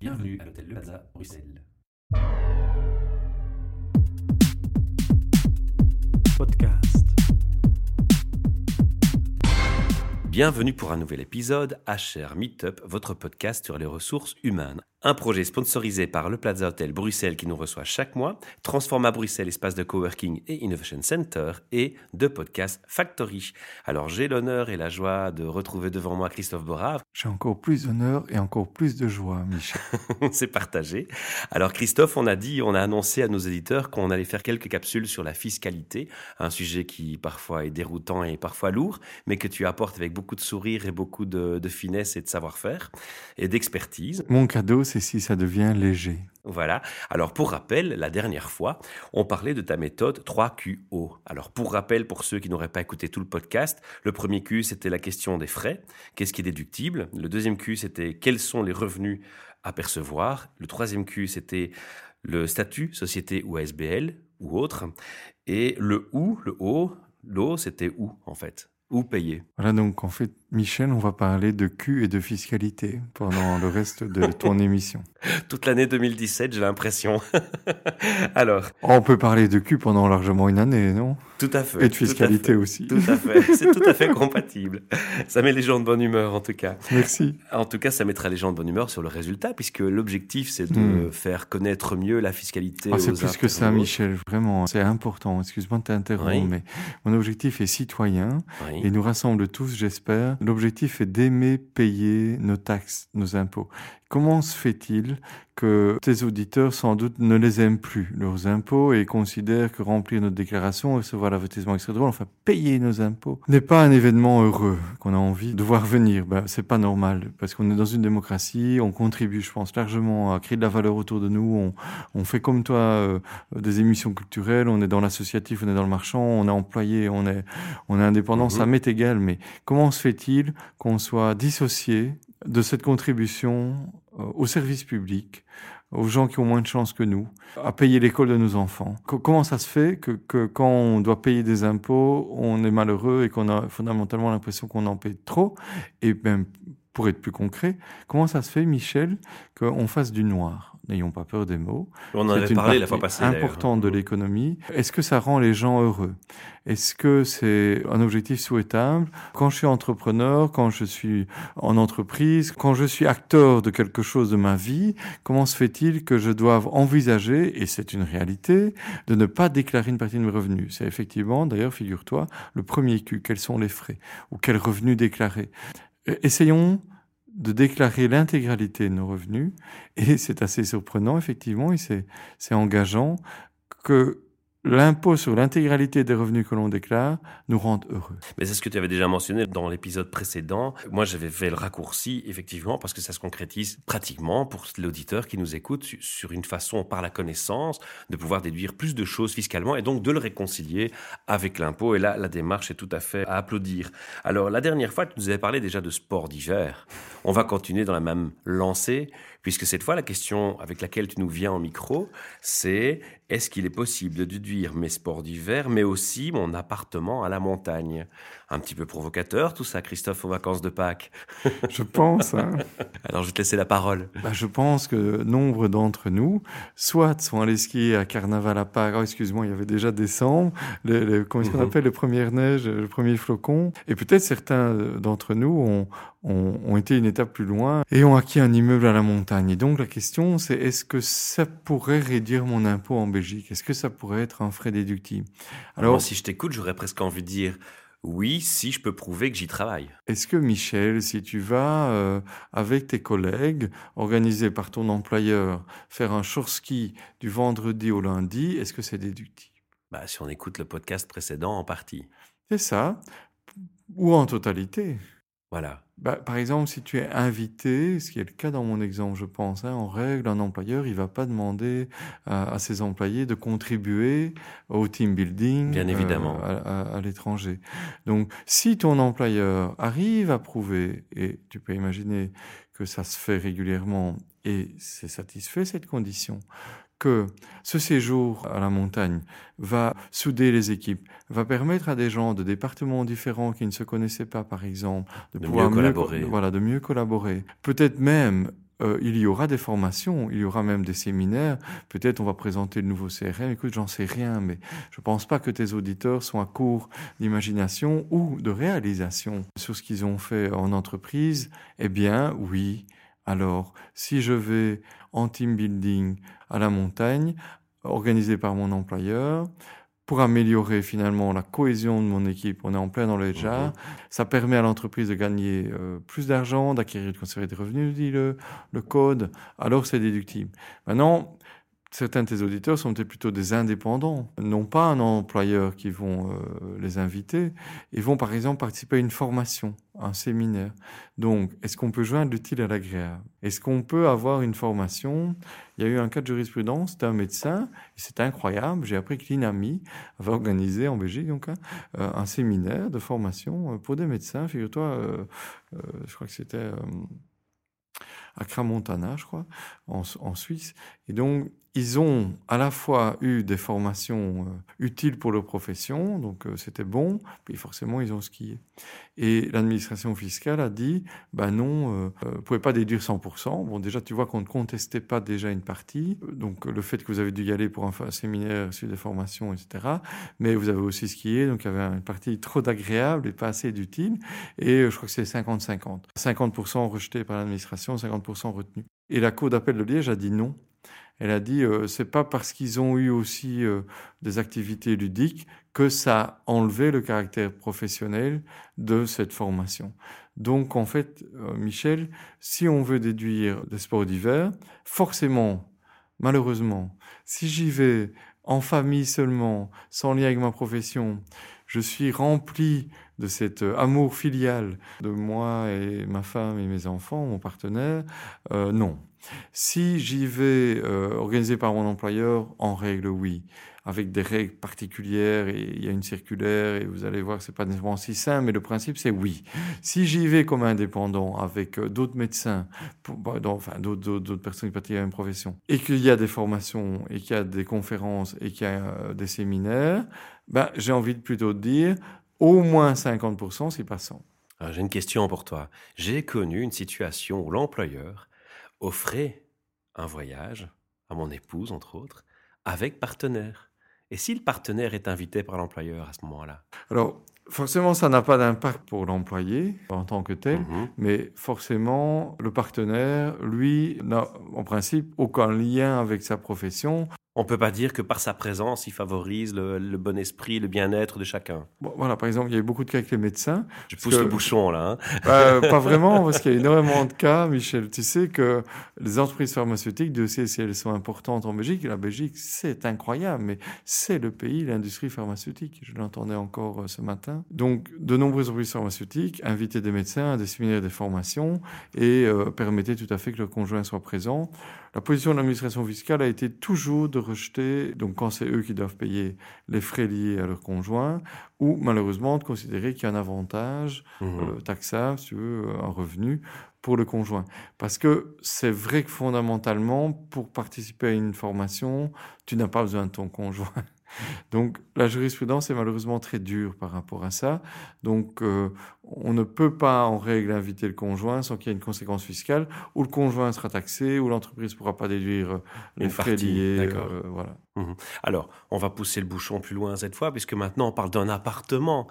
Bienvenue à l'hôtel Le Plaza, Bruxelles. Podcast. Bienvenue pour un nouvel épisode HR Meetup, votre podcast sur les ressources humaines. Un projet sponsorisé par le Plaza Hotel Bruxelles qui nous reçoit chaque mois, Transforma Bruxelles, espace de coworking et innovation center, et de podcast Factory. Alors j'ai l'honneur et la joie de retrouver devant moi Christophe Borave. J'ai encore plus d'honneur et encore plus de joie, Michel. C'est partagé. Alors Christophe, on a dit, on a annoncé à nos éditeurs qu'on allait faire quelques capsules sur la fiscalité, un sujet qui parfois est déroutant et parfois lourd, mais que tu apportes avec beaucoup de sourire et beaucoup de, de finesse et de savoir-faire et d'expertise. Mon cadeau, c'est si ça devient léger. Voilà. Alors pour rappel, la dernière fois, on parlait de ta méthode 3QO. Alors pour rappel, pour ceux qui n'auraient pas écouté tout le podcast, le premier Q, c'était la question des frais. Qu'est-ce qui est déductible? Le deuxième Q, c'était quels sont les revenus à percevoir. Le troisième Q, c'était le statut, société ou ASBL ou autre. Et le OU, le O, l'O, c'était où en fait? Où payer? Voilà, donc en fait, Michel, on va parler de cul et de fiscalité pendant le reste de ton émission. Toute l'année 2017, j'ai l'impression. Alors, On peut parler de cul pendant largement une année, non? Tout à fait. Et de tout fiscalité fait, aussi. Tout à fait. C'est tout à fait compatible. Ça met les gens de bonne humeur, en tout cas. Merci. En tout cas, ça mettra les gens de bonne humeur sur le résultat, puisque l'objectif, c'est de Hmm. faire connaître mieux la fiscalité. Ah, c'est plus que ça. Michel, vraiment. C'est important. Excuse-moi de t'interrompre, Oui. mais mon objectif est citoyen Oui. et nous rassemble tous, j'espère. L'objectif est d'aimer payer nos taxes, nos impôts. Comment se fait-il que tes auditeurs, sans doute, ne les aiment plus, leurs impôts, et considèrent que remplir notre déclaration, recevoir l'avertissement extrait drôle, enfin payer nos impôts, n'est pas un événement heureux qu'on a envie de voir venir? Ben, C'est pas normal, parce qu'on est dans une démocratie, on contribue, je pense, largement à créer de la valeur autour de nous, on, on fait comme toi euh, des émissions culturelles, on est dans l'associatif, on est dans le marchand, on est employé, on est, on est indépendant, Mhm. ça m'est égal, mais comment se fait-il qu'on soit dissocié de cette contribution euh, au service public, aux gens qui ont moins de chance que nous, à payer l'école de nos enfants. Co- Comment ça se fait que, que quand on doit payer des impôts, on est malheureux et qu'on a fondamentalement l'impression qu'on en paye trop? Et même, pour être plus concret, comment ça se fait, Michel, qu'on fasse du noir? N'ayons pas peur des mots. On en C'est avait une parlé la partie fois passée. importante de l'économie. Est-ce que ça rend les gens heureux? Est-ce que c'est un objectif souhaitable? Quand je suis entrepreneur, quand je suis en entreprise, quand je suis acteur de quelque chose de ma vie, comment se fait-il que je doive envisager, et c'est une réalité, de ne pas déclarer une partie de mes revenus? C'est effectivement, d'ailleurs, figure-toi, le premier Q. Quels sont les frais? Ou quels revenus déclarés Euh, Essayons de déclarer l'intégralité de nos revenus. Et c'est assez surprenant, effectivement, et c'est, engageant que l'impôt sur l'intégralité des revenus que l'on déclare nous rende heureux. Mais c'est ce que tu avais déjà mentionné dans l'épisode précédent. Moi, j'avais fait le raccourci, effectivement, parce que ça se concrétise pratiquement pour l'auditeur qui nous écoute su- sur une façon, par la connaissance, de pouvoir déduire plus de choses fiscalement et donc de le réconcilier avec l'impôt. Et là, la démarche est tout à fait à applaudir. Alors, la dernière fois, tu nous avais parlé déjà de sport d'hiver. On va continuer dans la même lancée, puisque cette fois, la question avec laquelle tu nous viens en micro, c'est est-ce qu'il est possible de déduire mes sports d'hiver, mais aussi mon appartement à la montagne? Un petit peu provocateur, tout ça, Christophe, aux vacances de Pâques. Je pense, hein. Alors, je vais te laisser la parole. Bah, je pense que nombre d'entre nous, soit sont allés skier à Carnaval à Pâques, oh, excuse-moi, il y avait déjà décembre, le, le- comment est-ce qu'on Mhm. appelle les premières neiges, le premier flocon, et peut-être certains euh, d'entre nous ont, ont, ont été une étape plus loin et ont acquis un immeuble à la montagne. Et donc la question, c'est est-ce que ça pourrait réduire mon impôt en Belgique? Est-ce que ça pourrait être un frais déductible? Alors, Alors, si je t'écoute, j'aurais presque envie de dire oui, si je peux prouver que j'y travaille. Est-ce que Michel, si tu vas euh, avec tes collègues, organisé par ton employeur, faire un short ski du vendredi au lundi, est-ce que c'est déductible? Bah, si on écoute le podcast précédent en partie. C'est ça. Ou en totalité. Voilà. Bah, par exemple, si tu es invité, ce qui est le cas dans mon exemple, je pense, hein, en règle, un employeur, il va pas demander à, à ses employés de contribuer au team building Bien évidemment. euh, à, à- à l'étranger. Donc, si ton employeur arrive à prouver, et tu peux imaginer que ça se fait régulièrement, et c'est satisfait cette condition, que ce séjour à la montagne va souder les équipes, va permettre à des gens de départements différents qui ne se connaissaient pas, par exemple, de, De pouvoir mieux collaborer. co- voilà, de mieux collaborer. Peut-être même euh, il y aura des formations, il y aura même des séminaires. Peut-être on va présenter le nouveau CRM. Écoute, j'en sais rien, mais je pense pas que tes auditeurs sont à court d'imagination ou de réalisation sur ce qu'ils ont fait en entreprise. Eh bien, oui. Alors, si je vais en team building à la montagne, organisé par mon employeur, pour améliorer finalement la cohésion de mon équipe. On est en plein dans le HR. Mhm. Ça permet à l'entreprise de gagner euh, plus d'argent, d'acquérir, de conserver des revenus, dit le, le code. Alors c'est déductible. Maintenant, certains de tes auditeurs sont plutôt des indépendants, non pas un employeur qui vont euh, les inviter, ils vont par exemple participer à une formation, un séminaire. Donc, est-ce qu'on peut joindre l'utile à l'agréable? Est-ce qu'on peut avoir une formation? Il y a eu un cas de jurisprudence d'un médecin, c'est incroyable, j'ai appris que l'INAMI avait organisé en Belgique donc, hein, euh, un séminaire de formation euh, pour des médecins, figure-toi, je crois que c'était à Cramontana, je crois, en, en, Suisse. Et donc, ils ont à la fois eu des formations euh, utiles pour leur profession, donc euh, c'était bon, puis forcément ils ont skié. Et l'administration fiscale a dit, ben non, euh, euh vous pouvez pas déduire 100%. Bon, déjà tu vois qu'on ne contestait pas déjà une partie, donc le fait que vous avez dû y aller pour un, séminaire sur des formations, etc. Mais vous avez aussi skié, donc il y avait une partie trop d'agréable et pas assez d'utile. Et je crois que c'est 50-50. 50%, rejeté par l'administration, 50% retenu. Et la Cour d'appel de Liège a dit non. Elle a dit euh, c'est pas parce qu'ils ont eu aussi euh, des activités ludiques que ça a enlevé le caractère professionnel de cette formation. Donc en fait, euh, Michel, si on veut déduire des sports d'hiver, forcément, malheureusement, si j'y vais en famille seulement, sans lien avec ma profession, je suis rempli de cet amour filial de moi et ma femme et mes enfants, mon partenaire, euh, non. Si j'y vais euh, organisé par mon employeur, en règle, oui. Avec des règles particulières, et il y a une circulaire, et vous allez voir que c'est pas nécessairement si simple, mais le principe, c'est oui. Si j'y vais comme indépendant, avec euh, d'autres médecins, bah, enfin, d'autres personnes qui pratiquent la même profession, et qu'il y a des formations, et qu'il y a des conférences, et qu'il y a euh, des séminaires, ben, j'ai envie de plutôt de dire, au moins 50%, c'est passant. J'ai une question pour toi. J'ai connu une situation où l'employeur offrait un voyage à mon épouse, entre autres, avec partenaire. Et si le partenaire est invité par l'employeur à ce moment-là? Alors, forcément, ça n'a pas d'impact pour l'employé en tant que tel, mhm. mais forcément, le partenaire, lui, n'a en principe aucun lien avec sa profession. On peut pas dire que par sa présence, il favorise le, bon esprit, le bien-être de chacun. voilà, par exemple, il y a eu beaucoup de cas avec les médecins. Je pousse le bouchon là. Hein. Bah, pas vraiment, parce qu'il y a énormément de cas, Michel. Tu sais que les entreprises pharmaceutiques, de si elles sont importantes en Belgique, la Belgique, c'est incroyable, mais c'est le pays, l'industrie pharmaceutique. Je l'entendais encore euh, ce matin. Donc, de nombreuses entreprises pharmaceutiques invitaient des médecins à des séminaires, des formations et euh, permettaient tout à fait que le conjoint soit présent. La position de l'administration fiscale a été toujours de rejeter, donc quand c'est eux qui doivent payer les frais liés à leur conjoint, ou malheureusement de considérer qu'il y a un avantage mmh. euh, taxable, si tu veux, euh, un revenu pour le conjoint. Parce que c'est vrai que fondamentalement, pour participer à une formation, tu n'as pas besoin de ton conjoint. Donc la jurisprudence est malheureusement très dure par rapport à ça. Donc euh, on ne peut pas en règle inviter le conjoint sans qu'il y ait une conséquence fiscale, ou le conjoint sera taxé, ou l'entreprise ne pourra pas déduire euh, les frais liés. Euh, voilà. Mmh Alors on va pousser le bouchon plus loin cette fois, puisque maintenant on parle d'un appartement.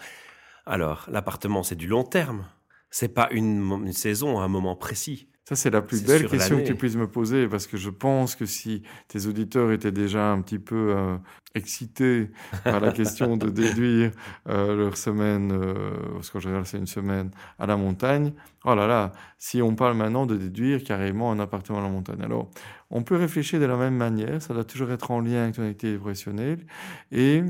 Alors l'appartement c'est du long terme. C'est pas une, une saison, un moment précis. Ça, c'est la plus belle question que tu puisses me poser, parce que je pense que si tes auditeurs étaient déjà un petit peu euh, excités par la question de déduire euh, leur semaine, euh, parce qu'en général c'est une semaine à la montagne, oh là là, si on parle maintenant de déduire carrément un appartement à la montagne. Alors, on peut réfléchir de la même manière, ça doit toujours être en lien avec ton activité professionnelle, et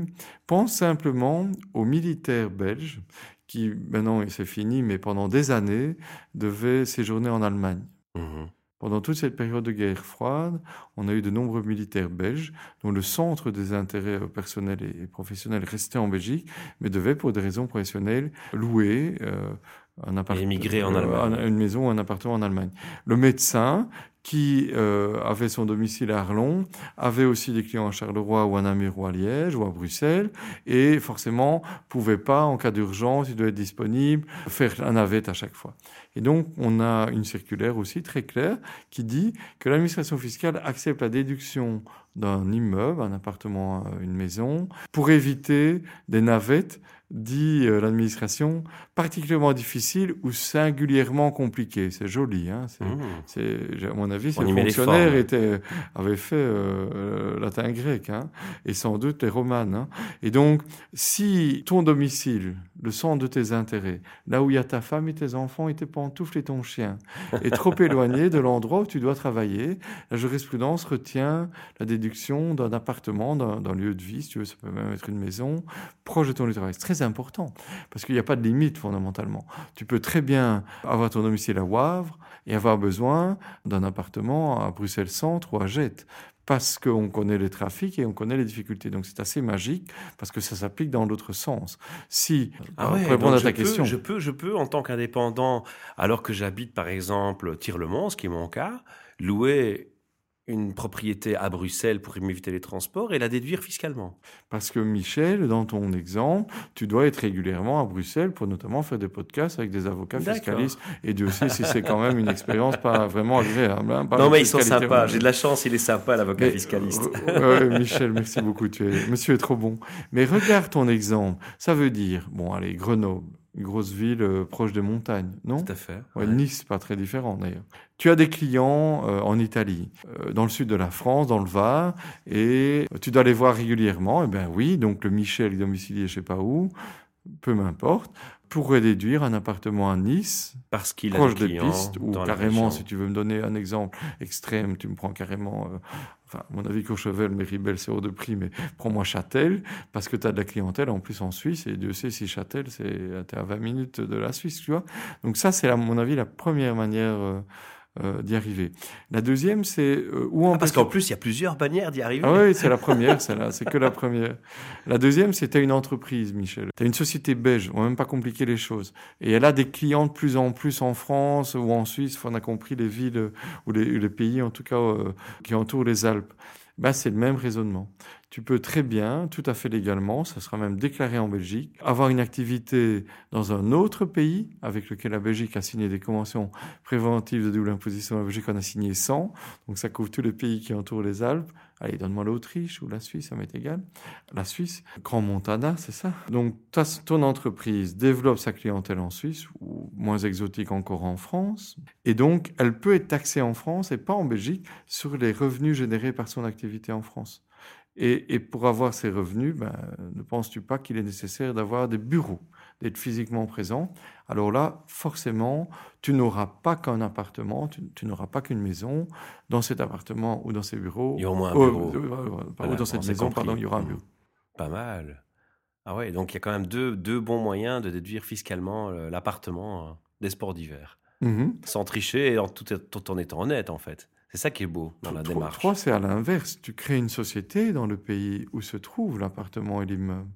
pense simplement aux militaires belges qui maintenant c'est fini, mais pendant des années, devait séjourner en Allemagne. Mmh pendant toute cette période de guerre froide, on a eu de nombreux militaires belges dont le centre des intérêts personnels et professionnels restait en Belgique, mais devaient, pour des raisons professionnelles, louer euh, un appartement, émigré en Allemagne. une maison ou un appartement en Allemagne. Le médecin, qui euh, avait son domicile à Arlon, avait aussi des clients à Charleroi ou à Namur ou à Liège ou à Bruxelles, et forcément pouvait pas, en cas d'urgence, il doit être disponible, faire un navette à chaque fois. Et donc, on a une circulaire aussi très claire qui dit que l'administration fiscale accepte la déduction d'un immeuble, un appartement, une maison, pour éviter des navettes dit euh, l'administration, particulièrement difficile ou singulièrement compliqué. C'est joli. Hein c'est, à mon avis, ces fonctionnaires étaient, avaient fait euh, latin-grec hein et sans doute les romanes. Hein. Et donc, si ton domicile, le centre de tes intérêts, là où il y a ta femme et tes enfants et tes pantoufles et ton chien, est trop éloigné de l'endroit où tu dois travailler, la jurisprudence retient la déduction d'un appartement, d'un, lieu de vie, si tu veux, ça peut même être une maison, proche de ton lieu de travail. C'est très important parce qu'il n'y a pas de limite fondamentalement. Tu peux très bien avoir ton domicile à Wavre et avoir besoin d'un appartement à Bruxelles Centre ou à Jette parce qu'on connaît les trafics et on connaît les difficultés. Donc c'est assez magique parce que ça s'applique dans l'autre sens. Si, ah pour répondre à ta question. Je peux, je peux, en tant qu'indépendant, alors que j'habite par exemple Tire-le-Mont, ce qui est mon cas, louer une propriété à Bruxelles pour m'éviter les transports et la déduire fiscalement. Parce que Michel, dans ton exemple, tu dois être régulièrement à Bruxelles pour notamment faire des podcasts avec des avocats fiscalistes. Et Dieu sait si c'est quand même une expérience pas vraiment agréable. Hein, non, mais ils sont sympas. J'ai de la chance, il est sympa, l'avocat fiscaliste. Euh, Michel, merci beaucoup. Tu es, monsieur est trop bon. Mais regarde ton exemple. Ça veut dire, bon, allez, Grenoble grosse ville euh, proche des montagnes, non? Tout à fait. Ouais, Nice, pas très différent d'ailleurs. Tu as des clients euh, en Italie, euh, dans le sud de la France, dans le Var, et tu dois les voir régulièrement. Eh bien oui, donc le Michel domicilié je sais pas où, peu m'importe, pourrait déduire un appartement à Nice, parce qu'il proche des pistes, ou carrément, si tu veux me donner un exemple extrême, tu me prends carrément enfin, mon avis, Courchevel, Méribel, c'est hors de prix, mais prends-moi Châtel, parce que tu as de la clientèle en plus en Suisse, et Dieu sait si Châtel, c'est à 20 minutes de la Suisse, tu vois. Donc ça, c'est à mon avis la première manière euh, euh, d'y arriver. La deuxième, c'est euh, où en ah, parce qu'en plus il y a plusieurs manières d'y arriver. Ah oui, c'est la première, celle-là, c'est que la première. La deuxième, c'était une entreprise, Michel. Tu as une société belge, on va même pas compliquer les choses, et elle a des clients de plus en plus en France ou en Suisse. On a compris les villes ou les, les pays, en tout cas, euh, qui entourent les Alpes. Ben, c'est le même raisonnement tu peux très bien, tout à fait légalement, ça sera même déclaré en Belgique, avoir une activité dans un autre pays avec lequel la Belgique a signé des conventions préventives de double imposition. La Belgique en a signé 100, donc ça couvre tous les pays qui entourent les Alpes. Allez, donne-moi l'Autriche ou la Suisse, ça m'est égal. La Suisse, Grand Montana, c'est ça? Donc, ton entreprise développe sa clientèle en Suisse, ou moins exotique encore en France, et donc elle peut être taxée en France et pas en Belgique sur les revenus générés par son activité en France. Et, pour avoir ces revenus, ben, ne penses-tu pas qu'il est nécessaire d'avoir des bureaux, d'être physiquement présent? Alors là, forcément, tu n'auras pas qu'un appartement, tu, n'auras pas qu'une maison. Dans cet appartement ou dans ces bureaux, il y aura au moins un bureau. ou dans cette maison, pardon, il y aura un bureau. Pas mal. Ah ouais, donc il y a quand même deux, deux bons moyens de déduire fiscalement euh, l'appartement euh, des sports d'hiver. Mmh Sans tricher et en, tout, tout en étant honnête, en fait. C'est ça qui est beau dans la démarche. Trois, c'est à l'inverse. Tu crées une société dans le pays où se trouve l'appartement et l'immeuble,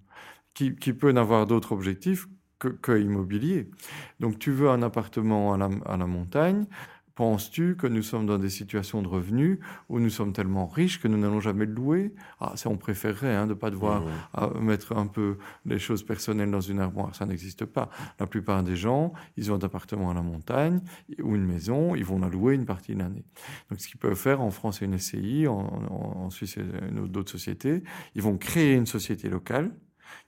qui, qui, peut n'avoir d'autre objectif que, que, immobilier. Donc tu veux un appartement à la, à la montagne, Penses-tu que nous sommes dans des situations de revenus où nous sommes tellement riches que nous n'allons jamais le louer? Ah, ça, on préférerait hein, de ne pas devoir mmh. mettre un peu les choses personnelles dans une armoire. Ça n'existe pas. La plupart des gens, ils ont un appartement à la montagne ou une maison, ils vont la louer une partie de l'année. Donc, ce qu'ils peuvent faire en France, c'est une SCI, en, en, Suisse, d'autres sociétés. Ils vont créer une société locale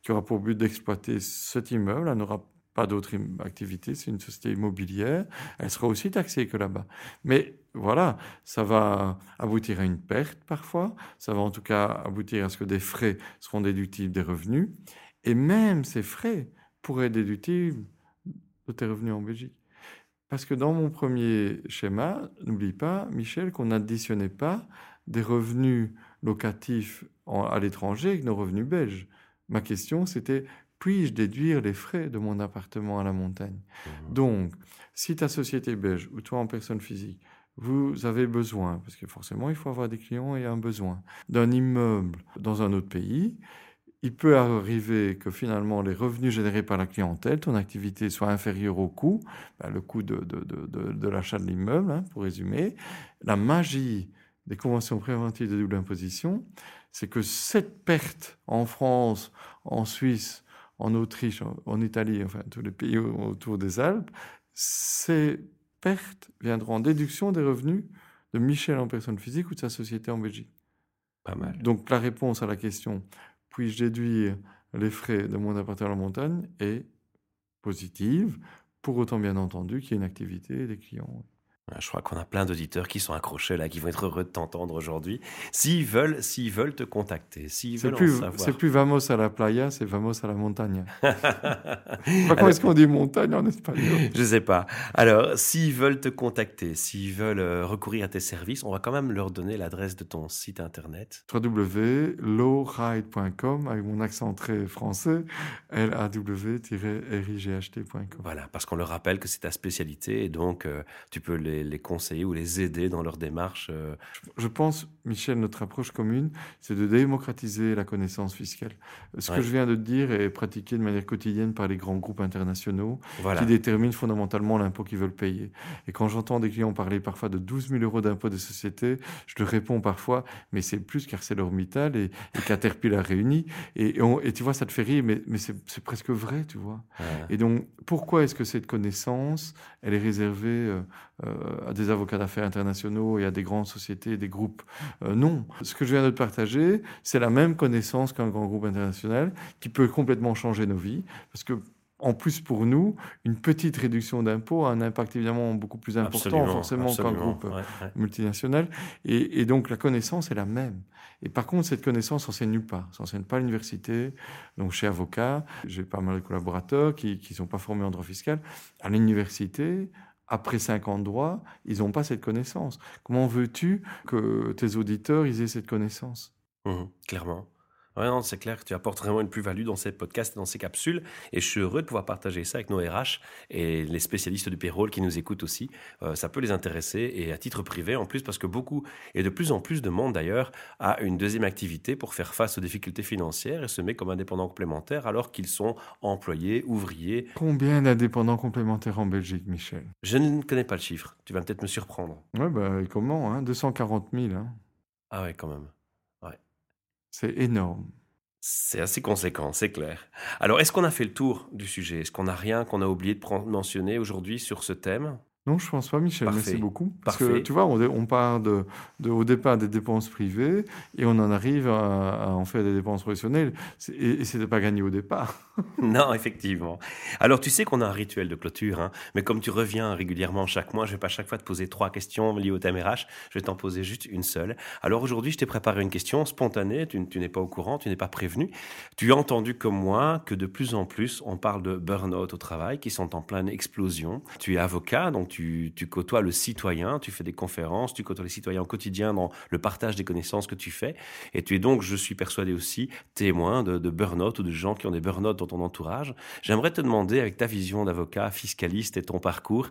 qui aura pour but d'exploiter cet immeuble. Elle n'aura pas d'autres activités, c'est une société immobilière, elle sera aussi taxée que là-bas. Mais voilà, ça va aboutir à une perte parfois, ça va en tout cas aboutir à ce que des frais seront déductibles des revenus, et même ces frais pourraient être déductibles de tes revenus en Belgique. Parce que dans mon premier schéma, n'oublie pas, Michel, qu'on n'additionnait pas des revenus locatifs à l'étranger avec nos revenus belges. Ma question, c'était puis-je déduire les frais de mon appartement à la montagne? Mmh. Donc, si ta société belge ou toi en personne physique, vous avez besoin, parce que forcément il faut avoir des clients et un besoin, d'un immeuble dans un autre pays, il peut arriver que finalement les revenus générés par la clientèle, ton activité soit inférieure au coût, ben, le coût de, de, de, de l'achat de l'immeuble, hein, pour résumer. La magie des conventions préventives de double imposition, c'est que cette perte en France, en Suisse, en Autriche, en, Italie, enfin tous les pays autour des Alpes, ces pertes viendront en déduction des revenus de Michel en personne physique ou de sa société en Belgique. Pas mal. Donc la réponse à la question puis-je déduire les frais de mon appartement la montagne est positive, pour autant bien entendu qu'il y ait une activité des clients. Je crois qu'on a plein d'auditeurs qui sont accrochés là, qui vont être heureux de t'entendre aujourd'hui. S'ils veulent, s'ils veulent te contacter, s'ils veulent plus, en savoir. C'est plus vamos à la playa, c'est vamos à la montagne. Comment est-ce qu'on dit montagne en espagnol Je sais pas. Alors, s'ils veulent te contacter, s'ils veulent euh, recourir à tes services, on va quand même leur donner l'adresse de ton site internet. www.lowride.com avec mon accent très français, law-right.com. Voilà, parce qu'on leur rappelle que c'est ta spécialité et donc euh, tu peux les les, conseiller ou les aider dans leur démarche euh. Je pense, Michel, notre approche commune, c'est de démocratiser la connaissance fiscale. Ce que je viens de dire est pratiqué de manière quotidienne par les grands groupes internationaux qui déterminent fondamentalement l'impôt qu'ils veulent payer. Et quand j'entends des clients parler parfois de 12 000 euros d'impôt des sociétés, je leur réponds parfois, mais c'est plus qu'ArcelorMittal et, et Caterpillar réunis. Et, et, tu vois, ça te fait rire, mais, mais c'est presque vrai, tu vois. Et donc, pourquoi est-ce que cette connaissance, elle est réservée euh, euh, à des avocats d'affaires internationaux et à des grandes sociétés, des groupes. Euh, non. Ce que je viens de te partager, c'est la même connaissance qu'un grand groupe international qui peut complètement changer nos vies. Parce que en plus, pour nous, une petite réduction d'impôts a un impact évidemment beaucoup plus important, forcément, qu'un groupe multinational. Et, et, donc, la connaissance est la même. Et par contre, cette connaissance s'enseigne nulle part. s'enseigne pas à l'université. Donc, chez avocat, j'ai pas mal de collaborateurs qui ne sont pas formés en droit fiscal. À l'université, après 50 droits, ils n'ont pas cette connaissance. Comment veux-tu que tes auditeurs aient cette connaissance? Mmh, Clairement. Ouais, c'est clair que tu apportes vraiment une plus-value dans ces podcasts, dans ces capsules. Et je suis heureux de pouvoir partager ça avec nos RH et les spécialistes du payroll qui nous écoutent aussi. Euh, ça peut les intéresser et à titre privé en plus, parce que beaucoup et de plus en plus de monde d'ailleurs a une deuxième activité pour faire face aux difficultés financières et se met comme indépendant complémentaire alors qu'ils sont employés, ouvriers. Combien d'indépendants complémentaires en Belgique, Michel? Je ne connais pas le chiffre. Tu vas peut-être me surprendre. Ouais, bah comment hein? 240 000. Hein ah ouais, quand même. C'est énorme. C'est assez conséquent, c'est clair. Alors, est-ce qu'on a fait le tour du sujet? Est-ce qu'on n'a rien qu'on a oublié de mentionner aujourd'hui sur ce thème? Non, je pense pas, Michel. Merci beaucoup. Parce que tu vois, on, part de, au départ des dépenses privées et on en arrive à, en faire des dépenses professionnelles. Et, et n'est pas gagné au départ. non, effectivement. Alors, tu sais qu'on a un rituel de clôture, hein, mais comme tu reviens régulièrement chaque mois, je vais pas chaque fois te poser trois questions liées au thème RH. Je vais t'en poser juste une seule. Alors aujourd'hui, je t'ai préparé une question spontanée. Tu, tu n'es pas au courant, tu n'es pas prévenu. Tu as entendu comme moi que de plus en plus, on parle de burn-out au travail, qui sont en pleine explosion. Tu es avocat, donc tu, côtoies le citoyen, tu fais des conférences, tu côtoies les citoyens au quotidien dans le partage des connaissances que tu fais. Et tu es donc, je suis persuadé aussi, témoin de, de burn-out ou de gens qui ont des burn-out dans ton entourage. J'aimerais te demander, avec ta vision d'avocat, fiscaliste et ton parcours,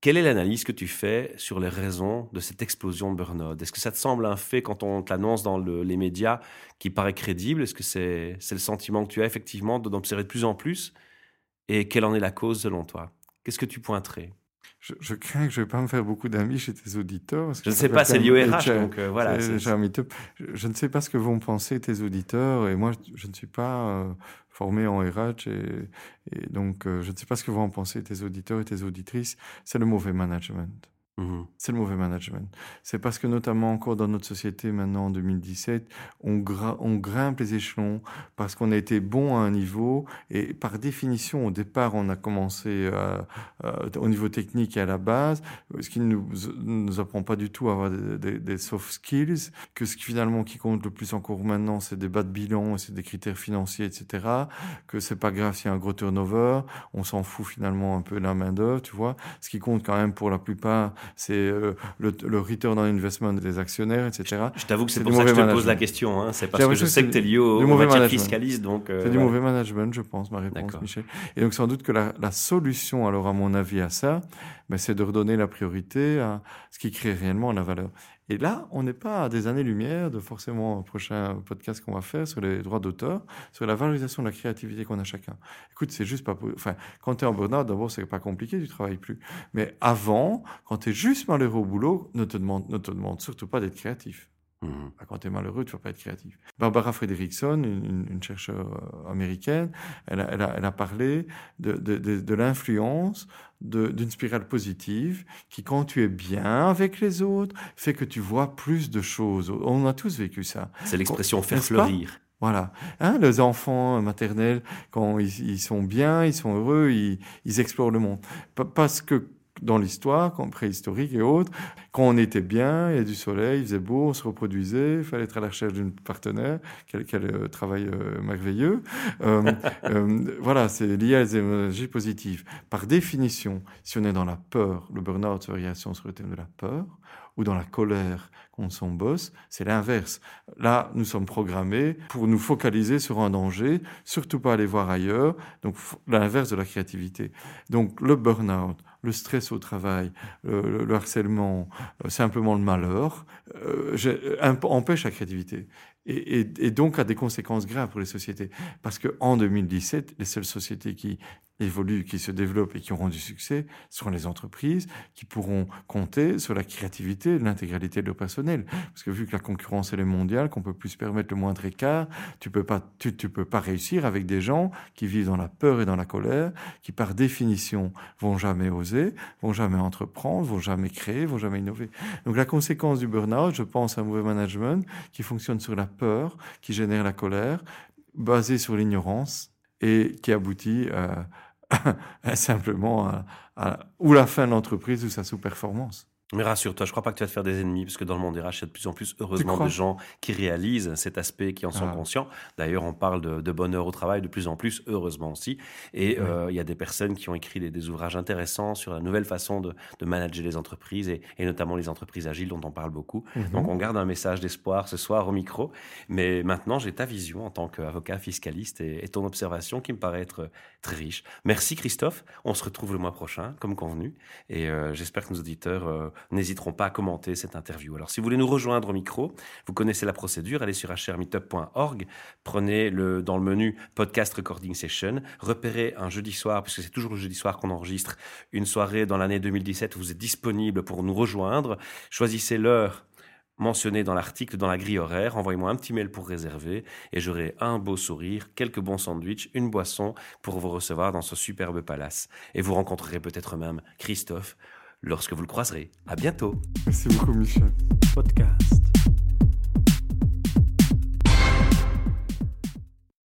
quelle est l'analyse que tu fais sur les raisons de cette explosion de burn-out? Est-ce que ça te semble un fait quand on te l'annonce dans les médias qui paraît crédible? Est-ce que c'est le sentiment que tu as effectivement d'observer de plus en plus? Et quelle en est la cause selon toi? Qu'est-ce que tu pointerais? Je, crains que je ne vais pas me faire beaucoup d'amis chez tes auditeurs. je ne sais pas, c'est l'IORH, donc euh, voilà. Je, je, ne sais pas ce que vont penser tes auditeurs, et moi, je, ne suis pas euh, formé en RH, et, donc euh, je ne sais pas ce que vont en penser tes auditeurs et tes auditrices. C'est le mauvais management. Mhm. C'est le mauvais management. C'est parce que notamment encore dans notre société maintenant en 2017, on, grimpe les échelons parce qu'on a été bon à un niveau et par définition au départ on a commencé au niveau technique et à la base, ce qui ne nous, nous apprend pas du tout à avoir des, soft skills, que ce qui finalement qui compte le plus encore maintenant c'est des bas de bilan, c'est des critères financiers, etc. Que c'est pas grave s'il y a un gros turnover, on s'en fout finalement un peu de la main d'œuvre, tu vois. Ce qui compte quand même pour la plupart c'est euh, le, le, return on investment des actionnaires, etc. Je, t'avoue que c'est pour ça que je te pose la question. Hein. C'est parce que je sais que tu es lié au, matière fiscaliste. Donc, euh, c'est du mauvais management, je pense, ma réponse, Michel. Et donc, sans doute que la, la solution, alors, à mon avis, à ça, ben, c'est de redonner la priorité à ce qui crée réellement la valeur. Et là, on n'est pas à des années-lumière de forcément un prochain podcast qu'on va faire sur les droits d'auteur, sur la valorisation de la créativité qu'on a chacun. Écoute, c'est juste pas... Enfin, quand tu es en burn-out, d'abord, c'est pas compliqué, tu travailles plus. Mais avant, quand tu es juste malheureux au boulot, ne te demande, ne te demande surtout pas d'être créatif. Mhm. Quand tu es malheureux, tu ne vas pas être créatif. Barbara Fredrickson, une, une chercheure euh, américaine, elle a, elle a, elle a parlé de, de, de, de l'influence d'une spirale positive qui, quand tu es bien avec les autres, fait que tu vois plus de choses. On a tous vécu ça. C'est l'expression faire fleurir. Voilà. Hein, les enfants maternels, quand ils, ils, sont bien, ils sont heureux, ils, ils explorent le monde. Parce que dans l'histoire, préhistorique et autres, quand on était bien, il y a du soleil, il faisait beau, on se reproduisait, il fallait être à la recherche d'une partenaire, quel, quel euh, travail euh, merveilleux. Euh, euh, voilà, c'est lié à les énergies positives. Par définition, si on est dans la peur, le burn-out se variation sur le thème de la peur, ou dans la colère contre son boss, c'est l'inverse. Là, nous sommes programmés pour nous focaliser sur un danger, surtout pas aller voir ailleurs, donc l'inverse de la créativité. Donc le burn-out, le stress au travail, le, le harcèlement, euh, simplement le malheur, euh, empêche la créativité et, et, et, donc a des conséquences graves pour les sociétés. Parce qu'en 2017, les seules sociétés qui évoluent, qui se développent et qui auront du succès seront les entreprises qui pourront compter sur la créativité l'intégralité de leur personnel. Parce que vu que la concurrence est mondiale, qu'on peut plus se permettre le moindre écart, tu peux pas, tu peux pas réussir avec des gens qui vivent dans la peur et dans la colère, qui par définition vont jamais oser, vont jamais entreprendre, vont jamais créer, vont jamais innover. Donc la conséquence du burn-out, je pense à un mauvais management qui fonctionne sur la peur, qui génère la colère, basée sur l'ignorance et qui aboutit à, simplement ou la fin de l'entreprise ou sa sous-performance. Mais rassure-toi, je crois pas que tu vas te faire des ennemis, parce que dans le monde des RH, il y a de plus en plus, heureusement, de gens qui réalisent cet aspect, qui en sont ah. conscients. D'ailleurs, on parle de, de, bonheur au travail de plus en plus, heureusement aussi. Et oui. euh, il y a des personnes qui ont écrit des, des, ouvrages intéressants sur la nouvelle façon de, de manager les entreprises, et, et, notamment les entreprises agiles dont on parle beaucoup. Mm -hmm. Donc, on garde un message d'espoir ce soir au micro. Mais maintenant, j'ai ta vision en tant qu'avocat fiscaliste et, et, ton observation qui me paraît être très riche. Merci Christophe. On se retrouve le mois prochain, comme convenu. Et euh, j'espère que nos auditeurs... Euh, n'hésiteront pas à commenter cette interview. Alors, si vous voulez nous rejoindre au micro, vous connaissez la procédure, allez sur hrmeetup.org, prenez le, dans le menu Podcast Recording Session, repérez un jeudi soir, puisque c'est toujours le jeudi soir qu'on enregistre, une soirée dans l'année 2017 où vous êtes disponible pour nous rejoindre. Choisissez l'heure mentionné dans l'article, dans la grille horaire. Envoyez-moi un petit mail pour réserver et j'aurai un beau sourire, quelques bons sandwichs, une boisson pour vous recevoir dans ce superbe palace. Et vous rencontrerez peut-être même Christophe lorsque vous le croiserez. À bientôt. Merci beaucoup, Michel. Podcast.